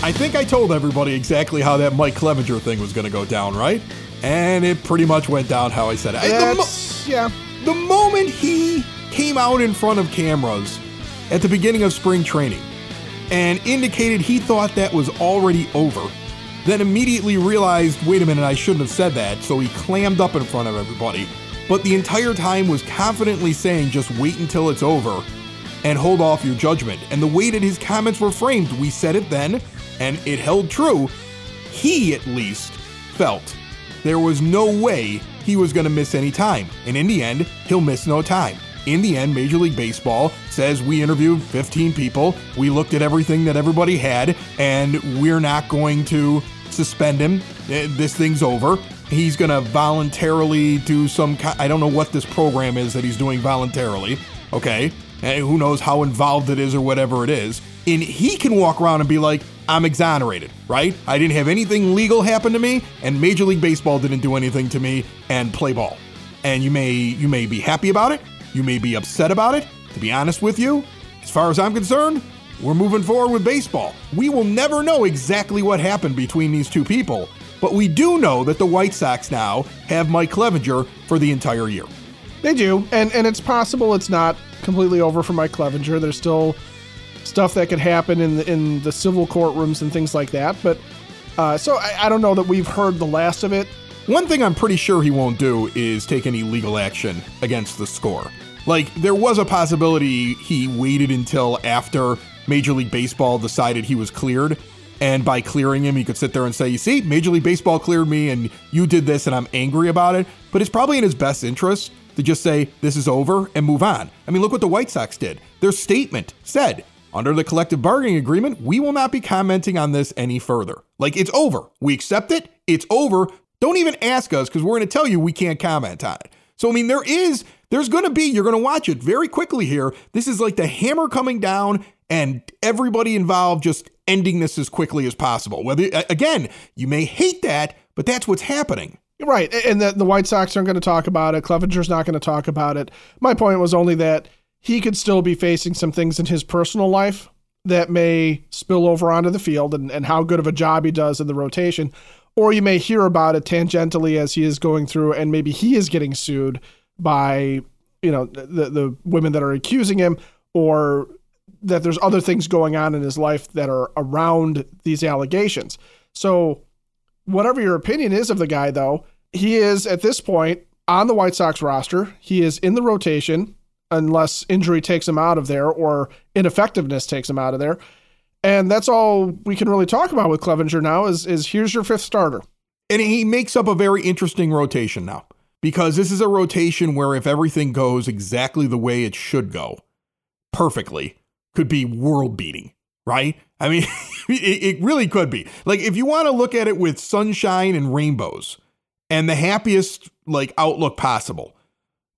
I think I told everybody exactly how that Mike Clevinger thing was going to go down, right? And it pretty much went down how I said it. The mo- yeah. the moment he came out in front of cameras at the beginning of spring training and indicated he thought that was already over, then immediately realized, wait a minute, I shouldn't have said that, so he clammed up in front of everybody. But the entire time was confidently saying, just wait until it's over and hold off your judgment. And the way that his comments were framed, we said it then, and it held true. He, at least, felt there was no way he was going to miss any time. And in the end, he'll miss no time. In the end, Major League Baseball says we interviewed 15 people, we looked at everything that everybody had, and we're not going to suspend him. Eh, This thing's over. He's going to voluntarily do some I don't know what this program is that he's doing voluntarily, okay? And who knows how involved it is or whatever it is. And he can walk around and be like, I'm exonerated, right? I didn't have anything legal happen to me, and Major League Baseball didn't do anything to me, and play ball. And you may you may be happy about it, you may be upset about it. To be honest with you, as far as I'm concerned, we're moving forward with baseball. We will never know exactly what happened between these two people, but we do know that the White Sox now have Mike Clevinger for the entire year. They do, and and it's possible it's not completely over for Mike Clevinger. There's still stuff that could happen in the, in the civil courtrooms and things like that. But uh, so I, I don't know that we've heard the last of it. One thing I'm pretty sure he won't do is take any legal action against the score. Like, there was a possibility he waited until after Major League Baseball decided he was cleared. And by clearing him, he could sit there and say, You see, Major League Baseball cleared me and you did this and I'm angry about it. But it's probably in his best interest to just say, This is over and move on. I mean, look what the White Sox did. Their statement said, under the collective bargaining agreement, we will not be commenting on this any further. Like, it's over. We accept it. It's over. Don't even ask us because we're going to tell you we can't comment on it. So, I mean, there is, there's going to be, you're going to watch it very quickly here. This is like the hammer coming down and everybody involved just ending this as quickly as possible. Whether, again, you may hate that, but that's what's happening. Right, and the, the White Sox aren't going to talk about it. Clevinger's not going to talk about it. My point was only that he could still be facing some things in his personal life that may spill over onto the field and, and how good of a job he does in the rotation. Or you may hear about it tangentially as he is going through, and maybe he is getting sued by, you know, the, the women that are accusing him, or that there's other things going on in his life that are around these allegations. So whatever your opinion is of the guy, though, he is at this point on the White Sox roster. He is in the rotation unless injury takes him out of there or ineffectiveness takes him out of there. And that's all we can really talk about with Clevinger now is, is here's your fifth starter. And he makes up a very interesting rotation now because this is a rotation where if everything goes exactly the way it should go, perfectly, could be world beating, right? I mean, it, it really could be. Like, if you want to look at it with sunshine and rainbows and the happiest like outlook possible,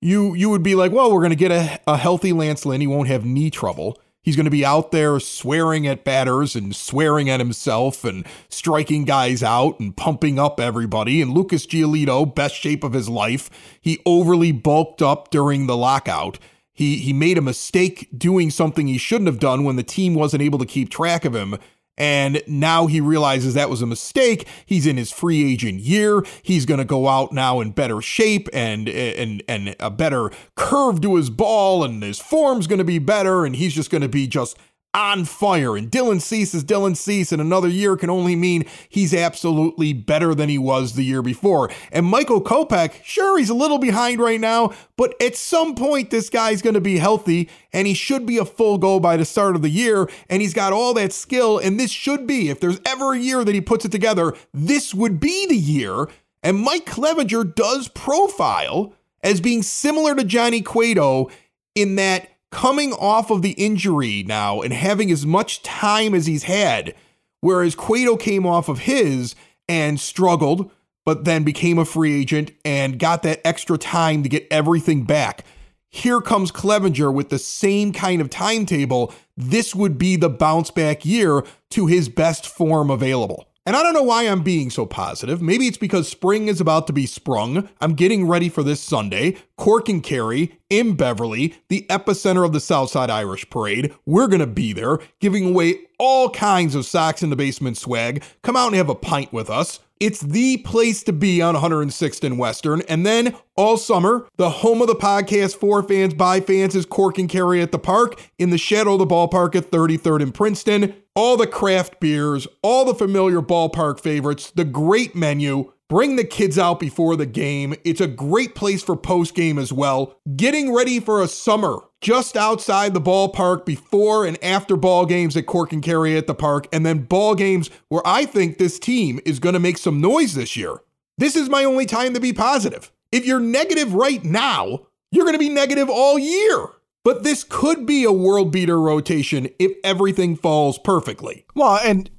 you you would be like, well, we're going to get a, a healthy Lance Lynn. He won't have knee trouble. He's going to be out there swearing at batters and swearing at himself and striking guys out and pumping up everybody. And Lucas Giolito, best shape of his life. He overly bulked up during the lockout. He he made a mistake doing something he shouldn't have done when the team wasn't able to keep track of him. And now he realizes that was a mistake. He's in his free agent year. He's going to go out now in better shape and and and a better curve to his ball, and his form's going to be better. And he's just going to be just on fire. And Dylan Cease is Dylan Cease, and another year can only mean he's absolutely better than he was the year before. And Michael Kopech, sure, he's a little behind right now, but at some point, this guy's going to be healthy, and he should be a full go by the start of the year. And he's got all that skill, and this should be, if there's ever a year that he puts it together, this would be the year. And Mike Clevenger does profile as being similar to Johnny Cueto in that coming off of the injury now and having as much time as he's had, whereas Cueto came off of his and struggled, but then became a free agent and got that extra time to get everything back. Here comes Clevinger with the same kind of timetable. This would be the bounce back year to his best form available. And I don't know why I'm being so positive. Maybe it's because spring is about to be sprung. I'm getting ready for this Sunday. Cork and Kerry in Beverly, the epicenter of the Southside Irish Parade. We're going to be there, giving away all kinds of Sox in the basement swag. Come out and have a pint with us. It's the place to be on 106th and Western. And then all summer, the home of the podcast for fans by fans is Cork and Kerry at the park in the shadow of the ballpark at 33rd and Princeton. All the craft beers, all the familiar ballpark favorites, the great menu. Bring the kids out before the game. It's a great place for post game as well. Getting ready for a summer just outside the ballpark before and after ball games at Cork and Kerry at the park, and then ball games where I think this team is going to make some noise this year. This is my only time to be positive. If you're negative right now, you're going to be negative all year. But this could be a world beater rotation if everything falls perfectly. Well, and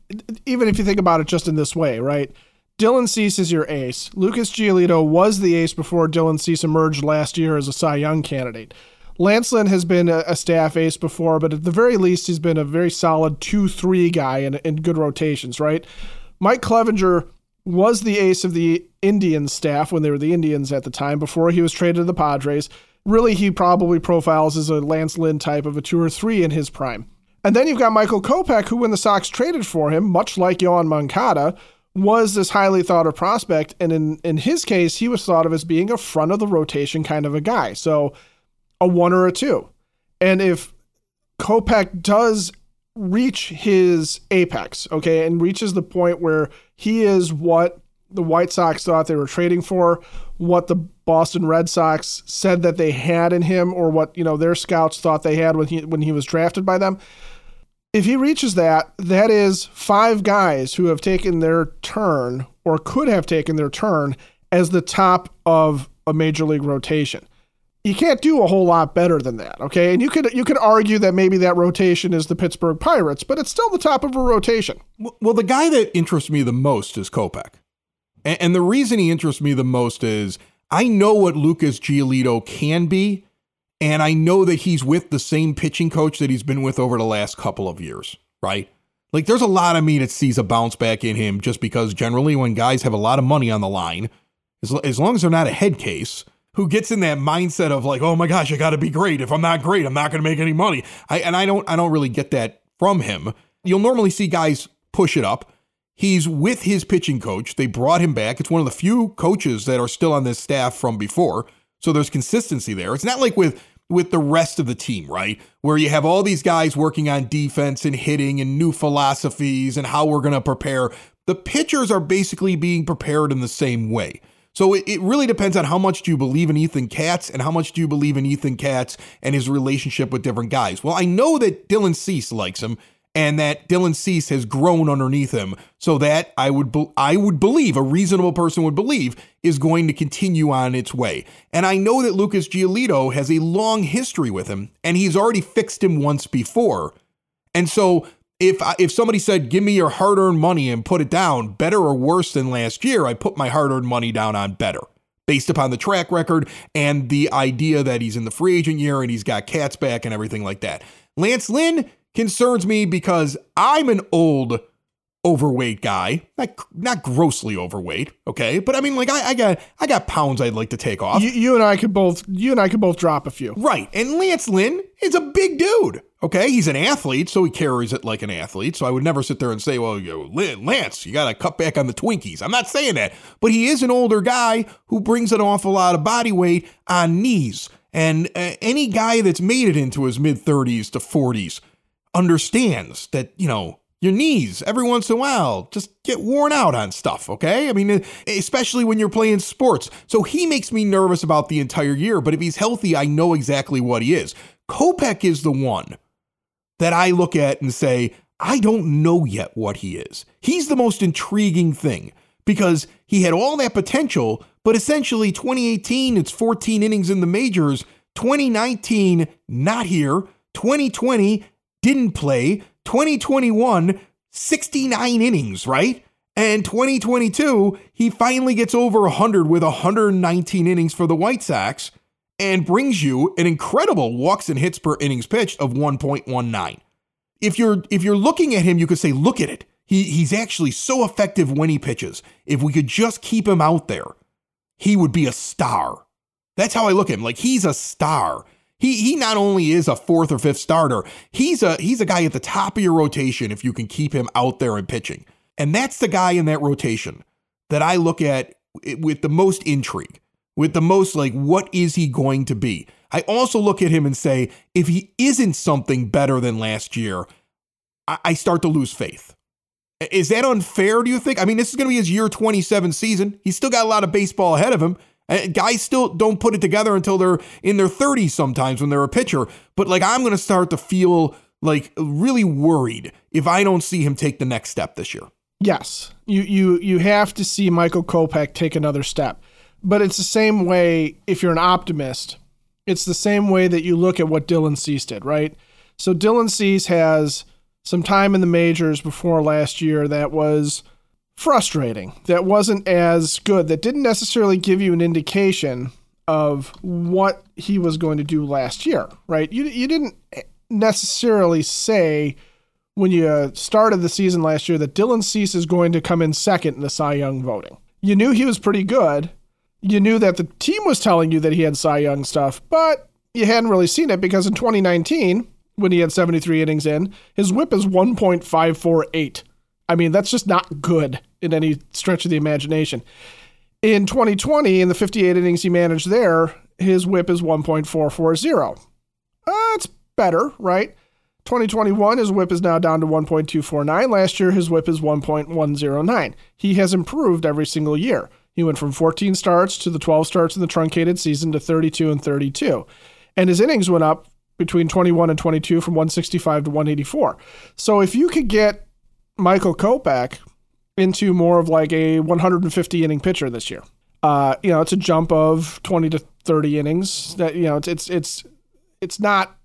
even if you think about it just in this way, right? Dylan Cease is your ace. Lucas Giolito was the ace before Dylan Cease emerged last year as a Cy Young candidate. Lance Lynn has been a, staff ace before, but at the very least, he's been a very solid 2 3 guy in, in good rotations, right? Mike Clevinger was the ace of the Indians staff when they were the Indians at the time before he was traded to the Padres. Really, he probably profiles as a Lance Lynn type of a 2 or 3 in his prime. And then you've got Michael Kopech, who, when the Sox traded for him, much like Yoan Moncada, was this highly thought of prospect. And in, in his case, he was thought of as being a front of the rotation kind of a guy. So a one or a two. And if Kopech does reach his apex, okay, and reaches the point where he is what the White Sox thought they were trading for, what the Boston Red Sox said that they had in him, or what you know their scouts thought they had when he when he was drafted by them. If he reaches that, that is five guys who have taken their turn or could have taken their turn as the top of a major league rotation you can't do a whole lot better than that, okay? And you could you could argue that maybe that rotation is the Pittsburgh Pirates, but it's still the top of a rotation. Well, the guy that interests me the most is Kopech. And the reason he interests me the most is I know what Lucas Giolito can be, and I know that he's with the same pitching coach that he's been with over the last couple of years, right? Like there's a lot of me that sees a bounce back in him just because generally when guys have a lot of money on the line, as, as long as they're not a head case, who gets in that mindset of like, oh my gosh, I got to be great. If I'm not great, I'm not going to make any money. I, and I don't, I don't really get that from him. You'll normally see guys push it up. He's with his pitching coach. They brought him back. It's one of the few coaches that are still on this staff from before. So there's consistency there. It's not like with with the rest of the team, right? Where you have all these guys working on defense and hitting and new philosophies and how we're going to prepare. The pitchers are basically being prepared in the same way. So it, it really depends on how much do you believe in Ethan Katz and how much do you believe in Ethan Katz and his relationship with different guys. Well, I know that Dylan Cease likes him and that Dylan Cease has grown underneath him. So that I would be- I would believe a reasonable person would believe is going to continue on its way. And I know that Lucas Giolito has a long history with him and he's already fixed him once before. And so if if somebody said give me your hard-earned money and put it down better or worse than last year i put my hard-earned money down on better based upon the track record and the idea that he's in the free agent year and he's got Katz back and everything like that lance lynn concerns me because i'm an old overweight guy, not not grossly overweight, okay, but I mean, like I, I got I got pounds I'd like to take off. You, you, and I could both you and I could both drop a few, right? And Lance Lynn is a big dude, okay. He's an athlete, so he carries it like an athlete. So I would never sit there and say, well, you Lance, you got to cut back on the Twinkies. I'm not saying that, but he is an older guy who brings an awful lot of body weight on knees. And uh, any guy that's made it into his mid 30s to 40s understands that you know your knees every once in a while just get worn out on stuff, okay? I mean, especially when you're playing sports. So he makes me nervous about the entire year, but if he's healthy, I know exactly what he is. Kopech is the one that I look at and say, I don't know yet what he is. He's the most intriguing thing because he had all that potential, but essentially 2018, it's 14 innings in the majors. 2019, not here. 2020, didn't play. 2021, 69 innings, right? And 2022, he finally gets over 100 with 119 innings for the White Sox and brings you an incredible walks and hits per innings pitched of 1.19. If you're if you're looking at him, you could say, look at it. He he's actually so effective when he pitches. If we could just keep him out there, he would be a star. That's how I look at him. Like he's a star. He he not only is a fourth or fifth starter, he's a he's a guy at the top of your rotation if you can keep him out there and pitching. And that's the guy in that rotation that I look at with the most intrigue, with the most like, what is he going to be? I also look at him and say, if he isn't something better than last year, I start to lose faith. Is that unfair, do you think? I mean, this is going to be his year 27 season. He's still got a lot of baseball ahead of him. Uh, guys still don't put it together until they're in their 30s sometimes when they're a pitcher. But like, I'm going to start to feel like really worried if I don't see him take the next step this year. Yes, you you you have to see Michael Kopech take another step. But it's the same way if you're an optimist. It's the same way that you look at what Dylan Cease did, right? So Dylan Cease has some time in the majors before last year that was frustrating. That wasn't as good. That didn't necessarily give you an indication of what he was going to do last year, right? You you didn't necessarily say when you started the season last year that Dylan Cease is going to come in second in the Cy Young voting. You knew he was pretty good. You knew that the team was telling you that he had Cy Young stuff, but you hadn't really seen it because in 2019, when he had 73 innings in, his whip is 1.548. I mean, that's just not good in any stretch of the imagination. In 2020, in the 58 innings he managed there, his whip is 1.440. Uh, it's better, right? 2021, his whip is now down to 1.249. Last year, his whip is 1.109. He has improved every single year. He went from 14 starts to the 12 starts in the truncated season to 32 and 32. And his innings went up between 21 and 22 from 165 to 184. So if you could get Michael Kopech into more of like a 150 inning pitcher this year, uh, you know, it's a jump of 20 to 30 innings. That you know, it's it's it's it's not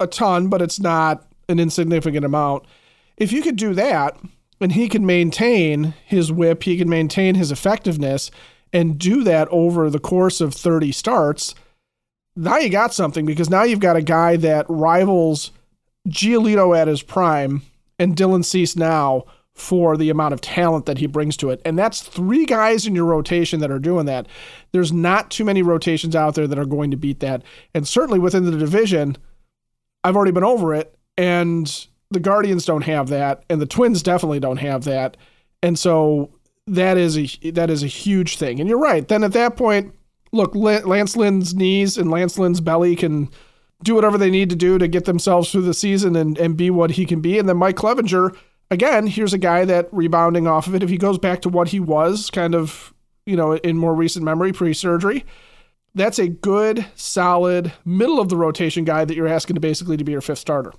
a ton, but it's not an insignificant amount. If you could do that and he can maintain his whip, he can maintain his effectiveness and do that over the course of 30 starts, now you got something because now you've got a guy that rivals Giolito at his prime and Dylan Cease now for the amount of talent that he brings to it. And that's three guys in your rotation that are doing that. There's not too many rotations out there that are going to beat that. And certainly within the division, I've already been over it, and the Guardians don't have that, and the Twins definitely don't have that, and so that is a that is a huge thing. And you're right. Then at that point, look, Lance Lynn's knees and Lance Lynn's belly can do whatever they need to do to get themselves through the season and, and be what he can be. And then Mike Clevinger, again, here's a guy that rebounding off of it, if he goes back to what he was kind of, you know, in more recent memory, pre surgery, that's a good, solid, middle of the rotation guy that you're asking to basically to be your fifth starter.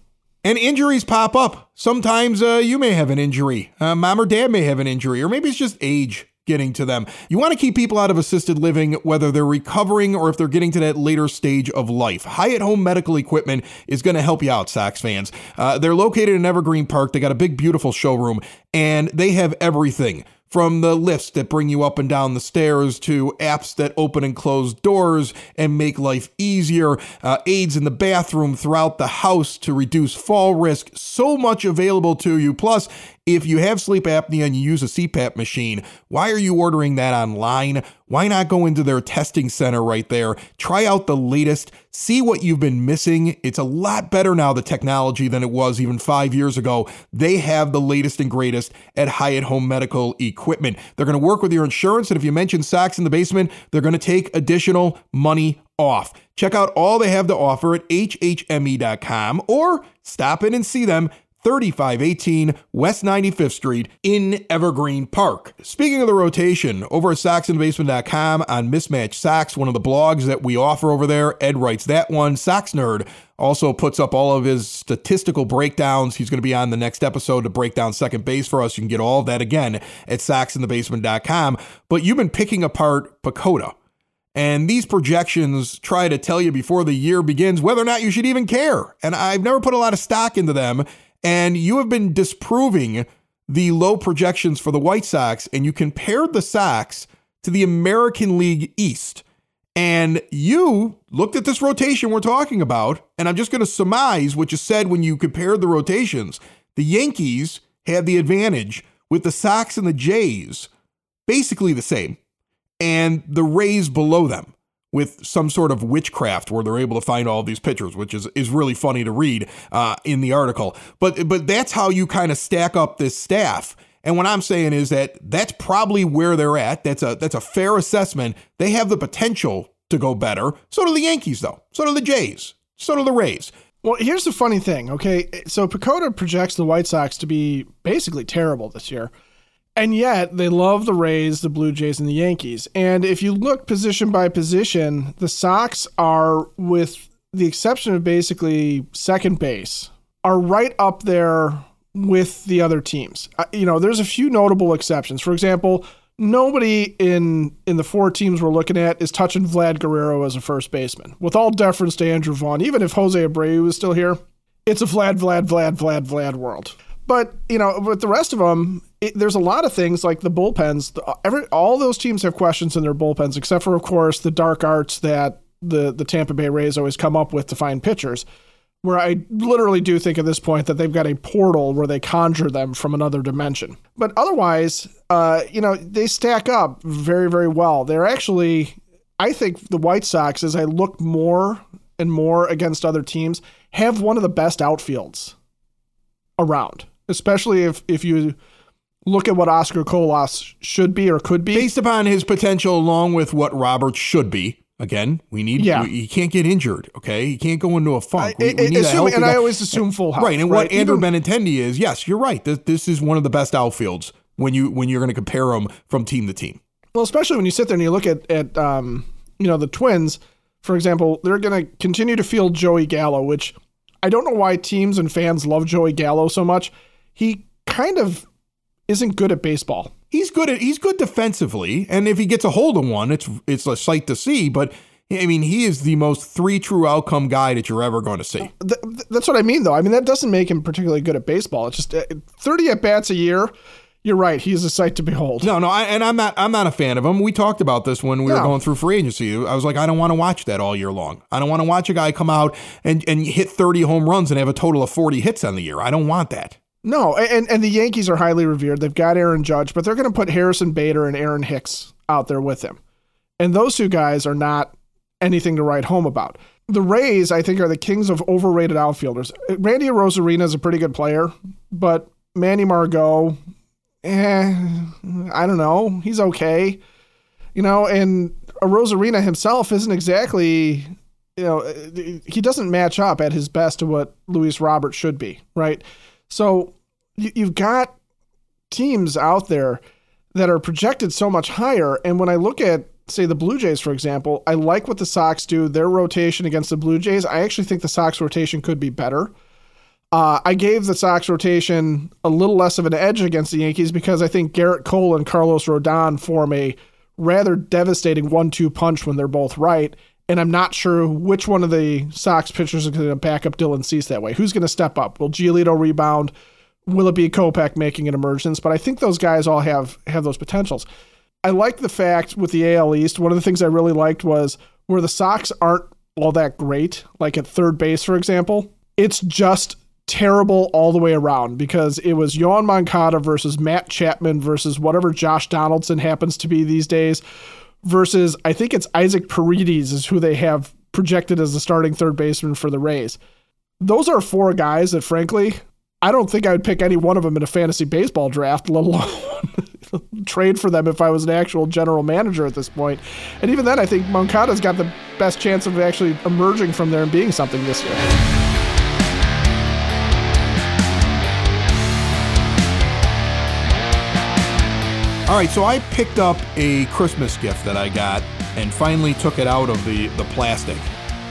And injuries pop up. Sometimes uh, you may have an injury. Uh, mom or dad may have an injury, or maybe it's just age getting to them. You want to keep people out of assisted living, whether they're recovering or if they're getting to that later stage of life. Hyatt Home Medical Equipment is going to help you out, Sox fans. Uh, they're located in Evergreen Park. They got a big, beautiful showroom, and they have everything from the lifts that bring you up and down the stairs to apps that open and close doors and make life easier, uh, aids in the bathroom throughout the house to reduce fall risk. So much available to you. Plus, if you have sleep apnea and you use a CPAP machine, why are you ordering that online? Why not go into their testing center right there? Try out the latest, see what you've been missing. It's a lot better now, the technology, than it was even five years ago. They have the latest and greatest at Hyatt Home Medical Equipment. They're going to work with your insurance, and if you mention Sox in the basement, they're going to take additional money off. Check out all they have to offer at hhme.com or stop in and see them 3518 West 95th Street in Evergreen Park. Speaking of the rotation, over at SoxInTheBasement.com on Mismatch Sox, one of the blogs that we offer over there, Ed writes that one. Sox Nerd also puts up all of his statistical breakdowns. He's going to be on the next episode to break down second base for us. You can get all that again at SoxInTheBasement.com. But you've been picking apart PECOTA. And these projections try to tell you before the year begins whether or not you should even care. And I've never put a lot of stock into them and you have been disproving the low projections for the White Sox and you compared the Sox to the American League East. And you looked at this rotation we're talking about, and I'm just going to surmise what you said when you compared the rotations. The Yankees had the advantage with the Sox and the Jays basically the same, and the Rays below them with some sort of witchcraft where they're able to find all these pictures, which is is really funny to read uh, in the article. But but that's how you kind of stack up this staff. And what I'm saying is that that's probably where they're at. That's a that's a fair assessment. They have the potential to go better. So do the Yankees, though. So do the Jays. So do the Rays. Well, here's the funny thing, okay? So PECOTA projects the White Sox to be basically terrible this year. And yet they love the Rays, the Blue Jays, and the Yankees. And if you look position by position, the Sox are, with the exception of basically second base, are right up there with the other teams. Uh, you know, there's a few notable exceptions. For example, nobody in in the four teams we're looking at is touching Vlad Guerrero as a first baseman. With all deference to Andrew Vaughn, even if Jose Abreu is still here, it's a Vlad, Vlad, Vlad, Vlad, Vlad world. But you know, with the rest of them, it, there's a lot of things like the bullpens. Every all those teams have questions in their bullpens, except for of course the dark arts that the the Tampa Bay Rays always come up with to find pitchers. Where I literally do think at this point that they've got a portal where they conjure them from another dimension. But otherwise, uh, you know, they stack up very, very well. They're actually, I think, the White Sox, as I look more and more against other teams, have one of the best outfields around especially if if you look at what Oscar Colas should be or could be based upon his potential, along with what Robert should be. Again, we need. Yeah. We, he can't get injured. Okay, he can't go into a funk. We, we need assuming, and guy. I always assume full health. Right, and right? what Andrew Even, Benintendi is, yes, you're right. This, this is one of the best outfields when you when you're going to compare them from team to team. Well, especially when you sit there and you look at at um, you know the Twins, for example, they're going to continue to field Joey Gallo, which I don't know why teams and fans love Joey Gallo so much he kind of isn't good at baseball. He's good at he's good defensively, and if he gets a hold of one, it's it's a sight to see. But I mean, he is the most three true outcome guy that you're ever going to see. That's what I mean, though. I mean, that doesn't make him particularly good at baseball. It's just uh, 30 at bats a year. You're right. He's a sight to behold. No, no, I, and I'm not. I'm not a fan of him. We talked about this when we no. were going through free agency. I was like, I don't want to watch that all year long. I don't want to watch a guy come out and and hit 30 home runs and have a total of 40 hits on the year. I don't want that. No, and and the Yankees are highly revered. They've got Aaron Judge, but they're going to put Harrison Bader and Aaron Hicks out there with him. And those two guys are not anything to write home about. The Rays, I think, are the kings of overrated outfielders. Randy Arozarena is a pretty good player, but Manny Margot, eh, I don't know. He's okay. You know, and Arozarena himself isn't exactly, you know, he doesn't match up at his best to what Luis Robert should be, right? So you've got teams out there that are projected so much higher. And when I look at, say, the Blue Jays, for example, I like what the Sox do, their rotation against the Blue Jays. I actually think the Sox rotation could be better. Uh, I gave the Sox rotation a little less of an edge against the Yankees because I think Gerrit Cole and Carlos Rodon form a rather devastating one two punch when they're both right. And I'm not sure which one of the Sox pitchers is going to back up Dylan Cease that way. Who's going to step up? Will Giolito rebound? Will it be Kopech making an emergence? But I think those guys all have have those potentials. I like the fact with the AL East. One of the things I really liked was where the Sox aren't all that great, like at third base, for example. It's just terrible all the way around because it was Yoan Moncada versus Matt Chapman versus whatever Josh Donaldson happens to be these days versus I think it's Isaac Paredes is who they have projected as the starting third baseman for the Rays. Those are four guys that, frankly, I don't think I would pick any one of them in a fantasy baseball draft, let alone trade for them if I was an actual general manager at this point. And even then, I think Moncada's got the best chance of actually emerging from there and being something this year. All right, so I picked up a Christmas gift that I got and finally took it out of the, the plastic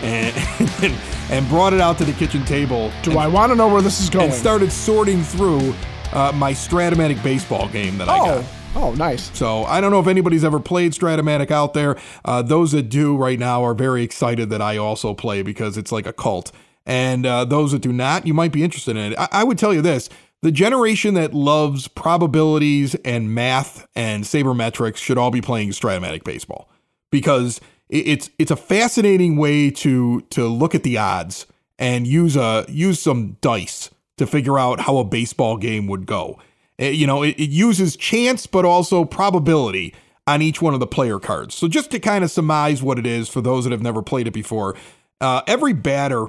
and, and, and brought it out to the kitchen table. Do and, I want to know where this is going? And started sorting through uh, my Strat-O-Matic baseball game that oh. I got. Oh, nice. So I don't know if anybody's ever played Strat-O-Matic out there. Uh, those that do right now are very excited that I also play because it's like a cult. And uh, those that do not, you might be interested in it. I, I would tell you this the generation that loves probabilities and math and sabermetrics should all be playing Stratomatic baseball because it's it's a fascinating way to to look at the odds and use a use some dice to figure out how a baseball game would go. It, you know, it, it uses chance but also probability on each one of the player cards. So just to kind of surmise what it is for those that have never played it before, uh, every batter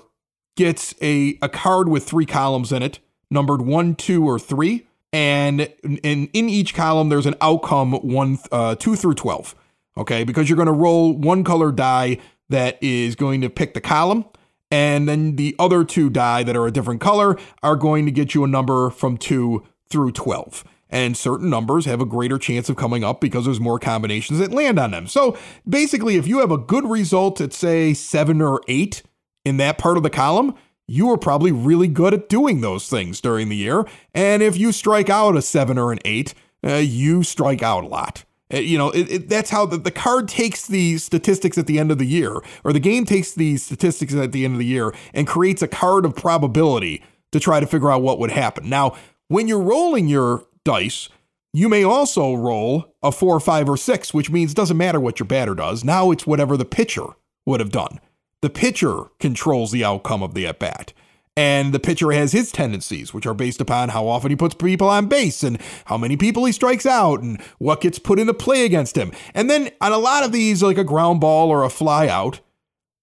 gets a a card with three columns in it numbered one, two, or three. And in, in each column, there's an outcome one, uh, two through 12. Okay. Because you're going to roll one color die that is going to pick the column. And then the other two die that are a different color are going to get you a number from two through 12. And certain numbers have a greater chance of coming up because there's more combinations that land on them. So basically, if you have a good result at, say, seven or eight in that part of the column, you are probably really good at doing those things during the year. And if you strike out a seven or an eight, uh, you strike out a lot. Uh, you know, it, it, that's how the, the card takes the statistics at the end of the year, or the game takes the statistics at the end of the year and creates a card of probability to try to figure out what would happen. Now, when you're rolling your dice, you may also roll a four, five, or six, which means it doesn't matter what your batter does. Now it's whatever the pitcher would have done. The pitcher controls the outcome of the at bat. And the pitcher has his tendencies, which are based upon how often he puts people on base and how many people he strikes out and what gets put into play against him. And then on a lot of these, like a ground ball or a fly out,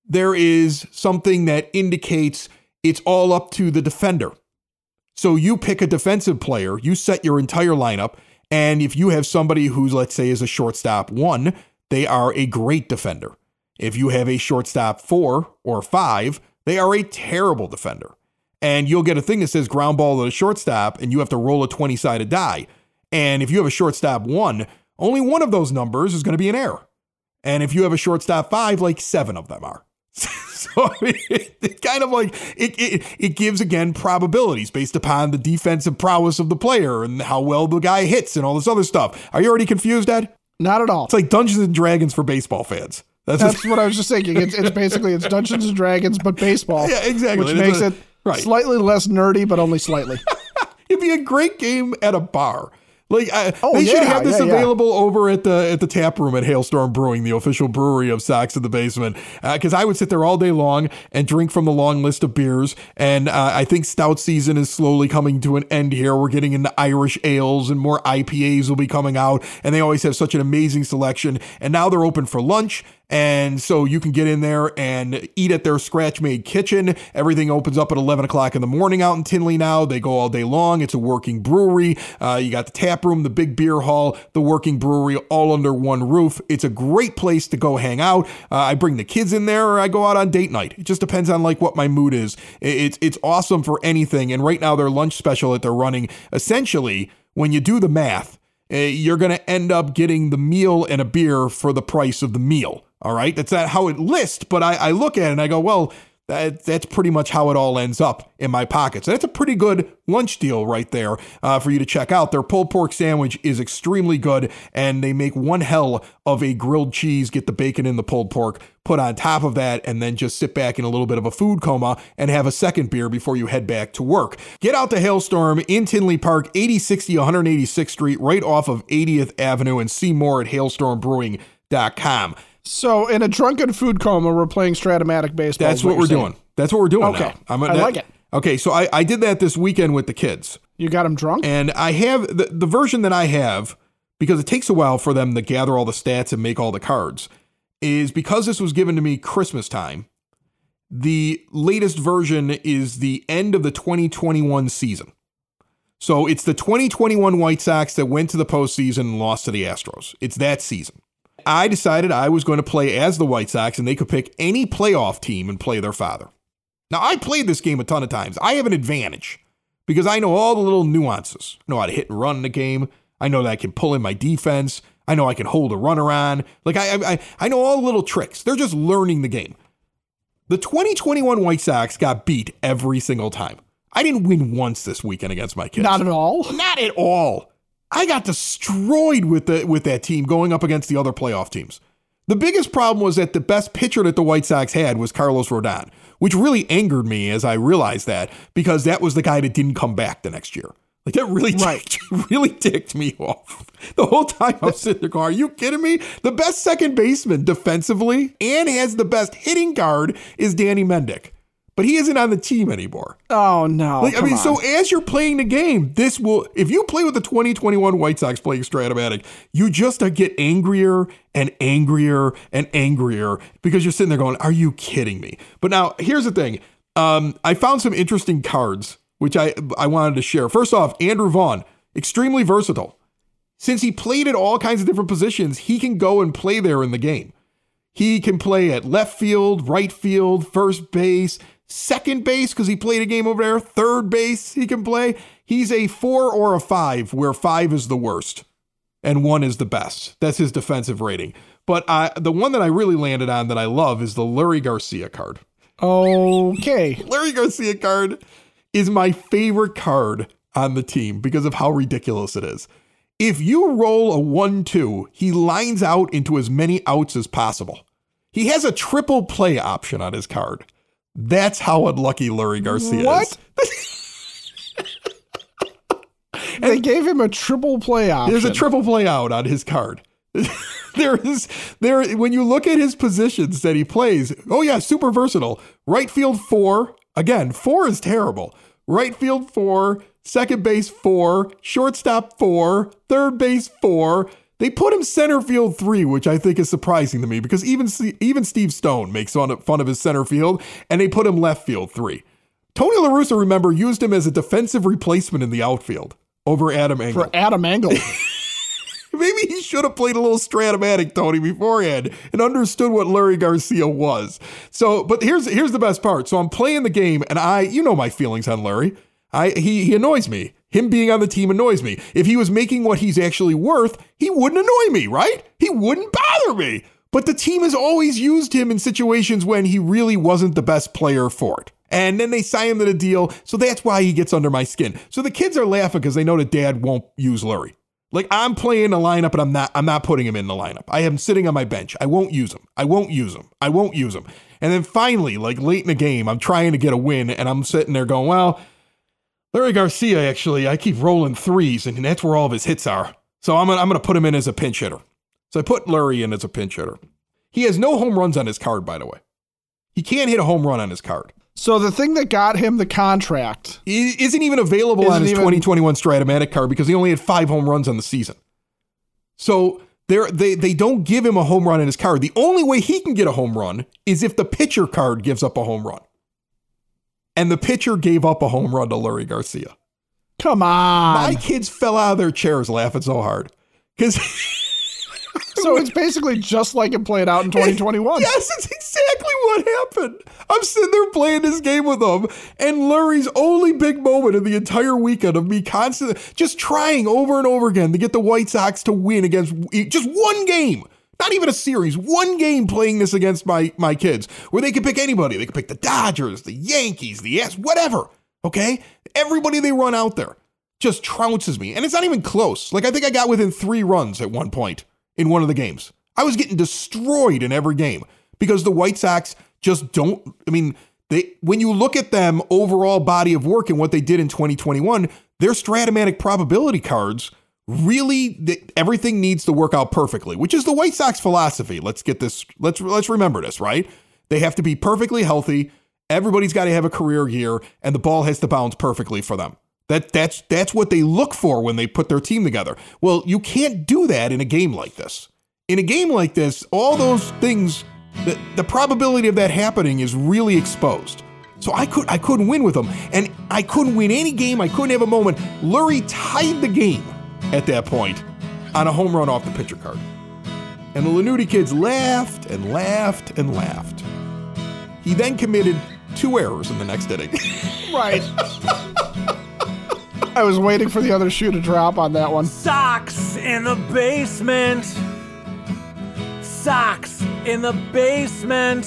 there is something that indicates it's all up to the defender. So you pick a defensive player, you set your entire lineup, and if you have somebody who, let's say, is a shortstop one, they are a great defender. If you have a shortstop four or five, they are a terrible defender. And you'll get a thing that says ground ball to the shortstop, and you have to roll a 20 sided die. And if you have a shortstop one, only one of those numbers is going to be an error. And if you have a shortstop five, like seven of them are. so it, it, kind of like it, it it gives again probabilities based upon the defensive prowess of the player and how well the guy hits and all this other stuff. Are you already confused, Ed? Not at all. It's like Dungeons and Dragons for baseball fans. That's, That's what I was just thinking. It's, it's basically it's Dungeons and Dragons but baseball. Yeah, exactly. Which makes a, it right. slightly less nerdy, but only slightly. It'd be a great game at a bar. Like uh, oh, they yeah, should have this yeah, available yeah. over at the at the tap room at Hailstorm Brewing, the official brewery of Sox in the Basement. Because uh, I would sit there all day long and drink from the long list of beers. And uh, I think stout season is slowly coming to an end here. We're getting into Irish ales and more IPAs will be coming out. And they always have such an amazing selection. And now they're open for lunch and so you can get in there and eat at their scratch made kitchen. Everything opens up at 11 o'clock in the morning out in Tinley now. They go all day long. It's a working brewery. Uh, you got the tap room, the big beer hall, the working brewery all under one roof. It's a great place to go hang out. Uh, I bring the kids in there or I go out on date night. It just depends on like what my mood is. It's, it's awesome for anything. And right now, their lunch special that they're running essentially, when you do the math, uh, you're going to end up getting the meal and a beer for the price of the meal. All right. That's not how it lists, but I, I look at it and I go, well, that, that's pretty much how it all ends up in my pocket. So that's a pretty good lunch deal right there uh, for you to check out. Their pulled pork sandwich is extremely good, and they make one hell of a grilled cheese, get the bacon in the pulled pork, put on top of that, and then just sit back in a little bit of a food coma and have a second beer before you head back to work. Get out to Hailstorm in Tinley Park, 8060 186th Street, right off of 80th Avenue, and see more at hailstormbrewing.com. So in a drunken food coma, we're playing Stratomatic baseball. That's what, what we're saying. doing. That's what we're doing. Okay, now. I'm, I like it. Okay, so I, I did that this weekend with the kids. You got them drunk, and I have the the version that I have because it takes a while for them to gather all the stats and make all the cards. Is because this was given to me Christmas time. The latest version is the end of the 2021 season. So it's the 2021 White Sox that went to the postseason and lost to the Astros. It's that season. I decided I was going to play as the White Sox and they could pick any playoff team and play their father. Now, I played this game a ton of times. I have an advantage because I know all the little nuances. I know how to hit and run in the game. I know that I can pull in my defense. I know I can hold a runner on. Like I, I, I know all the little tricks. They're just learning the game. The 2021 White Sox got beat every single time. I didn't win once this weekend against my kids. Not at all. Not at all. I got destroyed with the with that team going up against the other playoff teams. The biggest problem was that the best pitcher that the White Sox had was Carlos Rodon, which really angered me as I realized that because that was the guy that didn't come back the next year. Like that really, Right. ticked, really ticked me off. The whole time I'm sitting there going, "Are you kidding me?" The best second baseman defensively and has the best hitting guard is Danny Mendick, but he isn't on the team anymore. Oh no! Like, I mean, on. so as you're playing the game, this will, if you play with the 2021 White Sox playing Stratomatic, you just uh, get angrier and angrier and angrier because you're sitting there going, Are you kidding me? But now, here's the thing um, I found some interesting cards, which I, I wanted to share. First off, Andrew Vaughn, extremely versatile. Since he played at all kinds of different positions, he can go and play there in the game. He can play at left field, right field, first base, second base because he played a game over there, third base he can play. He's a four or a five, where five is the worst and one is the best. That's his defensive rating. But uh, the one that I really landed on that I love is the Leury Garcia card. okay, Larry Garcia card is my favorite card on the team because of how ridiculous it is. If you roll a 1 2, he lines out into as many outs as possible. He has a triple play option on his card. That's how unlucky Leury Garcia What? is. they gave him a triple play option. There's a triple play out on his card. there is there when you look at his positions that he plays. Oh yeah, super versatile. Right field four. Again, four is terrible. Right field four, second base four, shortstop four, third base four. They put him center field three, which I think is surprising to me because even even Steve Stone makes fun of, his center field, and they put him left field three. Tony La Russa, remember, used him as a defensive replacement in the outfield over Adam Engel. for Adam Engel. Maybe he should have played a little Stratomatic Tony beforehand and understood what Larry Garcia was. So, but here's here's the best part. So I'm playing the game, and I, you know, my feelings on Larry. I he he annoys me. Him being on the team annoys me. If he was making what he's actually worth, he wouldn't annoy me, right? He wouldn't bother me. But the team has always used him in situations when he really wasn't the best player for it. And then they sign him to the deal, so that's why he gets under my skin. So the kids are laughing because they know that dad won't use Leury. Like I'm playing the lineup and I'm not I'm not putting him in the lineup. I am sitting on my bench. I won't use him. I won't use him. I won't use him. And then finally, like late in the game, I'm trying to get a win and I'm sitting there going, well, Larry Garcia actually, I keep rolling threes and that's where all of his hits are. So I'm gonna, I'm gonna put him in as a pinch hitter. So I put Larry in as a pinch hitter. He has no home runs on his card, by the way. He can't hit a home run on his card. so the thing that got him the contract. Isn't even available on Isn't his even- 2021 Stratomatic card because he only had five home runs on the season. So they they don't give him a home run in his card. The only way he can get a home run is if the pitcher card gives up a home run. And the pitcher gave up a home run to Leury Garcia. Come on. My kids fell out of their chairs laughing so hard because so it's basically just like it played out in 2021. Yes, it's exactly what happened. I'm sitting there playing this game with them, and Leury's only big moment of the entire weekend of me constantly just trying over and over again to get the White Sox to win against just one game. Not even a series, one game playing this against my my kids, where they could pick anybody. They could pick the Dodgers, the Yankees, the S, whatever. Okay, everybody they run out there just trounces me, and it's not even close. Like I think I got within three runs at one point in one of the games. I was getting destroyed in every game because the White Sox just don't. I mean, they when you look at them overall body of work and what they did in 2021, their Stratomatic probability cards really th- everything needs to work out perfectly, which is the White Sox philosophy. Let's get this. Let's let's remember this, right? They have to be perfectly healthy. Everybody's got to have a career year, and the ball has to bounce perfectly for them. That that's that's what they look for when they put their team together. Well, you can't do that in a game like this. In a game like this, all those things, the, the probability of that happening is really exposed. So I could I couldn't win with them, and I couldn't win any game. I couldn't have a moment. Leury tied the game at that point on a home run off the pitcher card, and the Lanuti kids laughed and laughed and laughed. He then committed two errors in the next inning. Right. I was waiting for the other shoe to drop on that one. Sox in the basement. Sox in the basement.